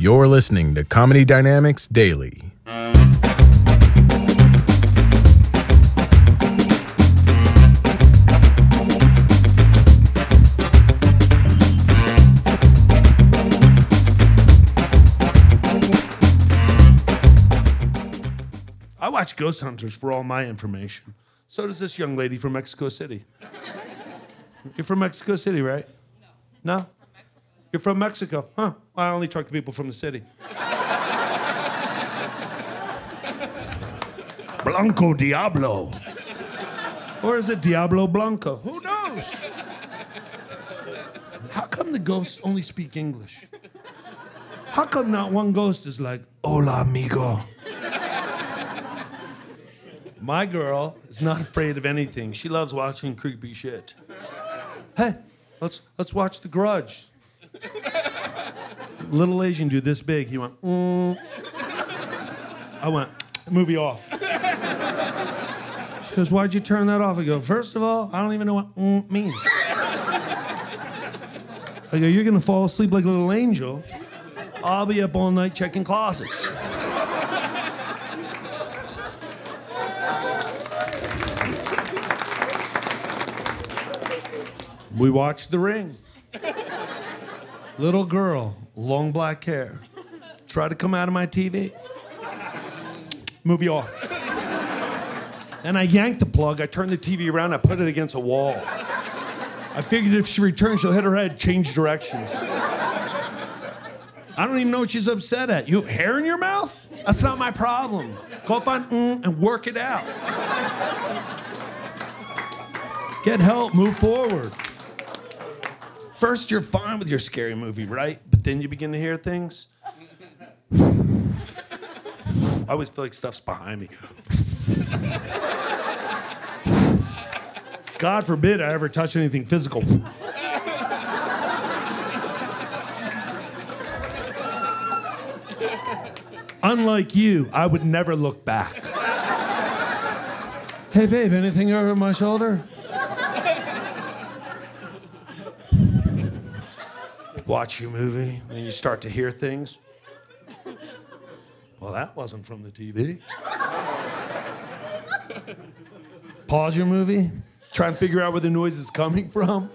You're listening to Comedy Dynamics Daily. I watch Ghost Hunters for all my information. So does this young lady from Mexico City. You're from Mexico City, right? No. No? You're from Mexico? Huh. I only talk to people from the city. Blanco Diablo. Or is it Diablo Blanco? Who knows? How come the ghosts only speak English? How come not one ghost is like, hola, amigo? My girl is not afraid of anything. She loves watching creepy shit. Hey, let's let's watch The Grudge. Little Asian dude this big. He went. Mm. I went. Movie off. She goes, "Why'd you turn that off?" I go, first of all, I don't even know what mm means." I go, "You're gonna fall asleep like a little angel. I'll be up all night checking closets." We watched The Ring. Little girl, long black hair, try to come out of my TV. Movie off. And I yanked the plug, I turned the TV around, I put it against a wall. I figured if she returns, she'll hit her head, change directions. I don't even know what she's upset at. You have hair in your mouth? That's not my problem. Go find mm and work it out. Get help, move forward. First, you're fine with your scary movie, right? But then you begin to hear things. I always feel like stuff's behind me. God forbid I ever touch anything physical. Unlike you, I would never look back. Hey, babe, anything over my shoulder? Watch your movie and you start to hear things. Well, that wasn't from the TV. Pause your movie, try and figure out where the noise is coming from.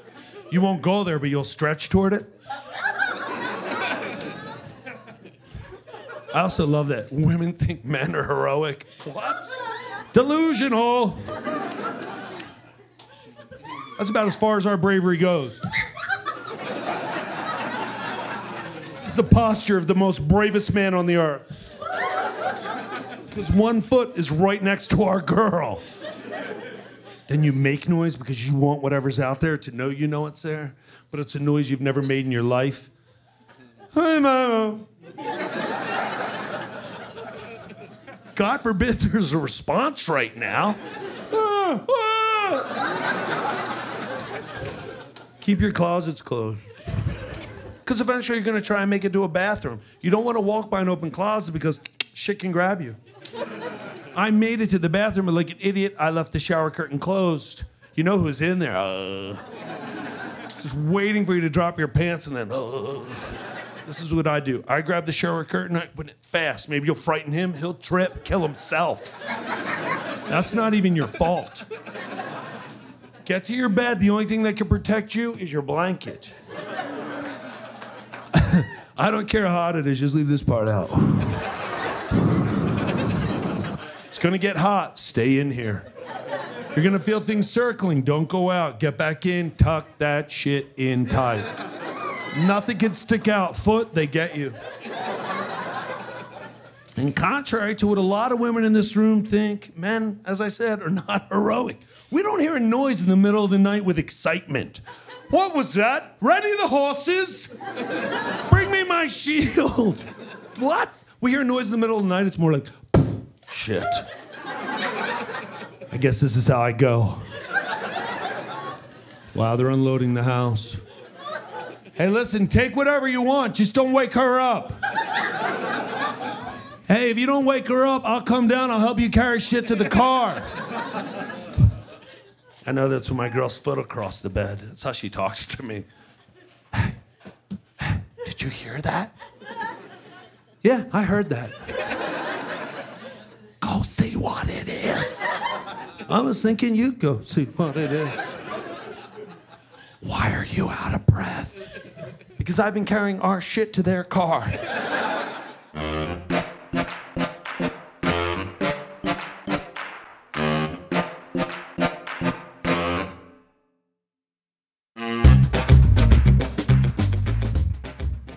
You won't go there, but you'll stretch toward it. I also love that women think men are heroic. What? Delusional. That's about as far as our bravery goes. The posture of the most bravest man on the earth. Because one foot is right next to our girl. Then you make noise because you want whatever's out there to know you know it's there, but it's a noise you've never made in your life. Hi, Mama. God forbid there's a response right now. Ah, ah. Keep your closets closed. Because eventually you're going to try and make it to a bathroom. You don't want to walk by an open closet because shit can grab you. I made it to the bathroom, but like an idiot, I left the shower curtain closed. You know who's in there? Uh, just waiting for you to drop your pants, and then, uh, this is what I do. I grab the shower curtain, I put it fast. Maybe you'll frighten him, he'll trip, kill himself. That's not even your fault. Get to your bed. The only thing that can protect you is your blanket. I don't care how hot it is, just leave this part out. it's gonna get hot, stay in here. You're gonna feel things circling, don't go out. Get back in, tuck that shit in tight. Nothing can stick out. Foot, they get you. And contrary to what a lot of women in this room think, men, as I said, are not heroic. We don't hear a noise in the middle of the night with excitement. What was that? Ready the horses? Bring me my shield. What? We hear a noise in the middle of the night, it's more like, shit. I guess this is how I go. Wow, they're unloading the house. Hey, listen, take whatever you want, just don't wake her up. Hey, if you don't wake her up, I'll come down, I'll help you carry shit to the car. I know that's when my girl's foot across the bed. That's how she talks to me. Hey, hey, did you hear that? Yeah, I heard that. go see what it is. I was thinking you'd go see what it is. Why are you out of breath? Because I've been carrying our shit to their car.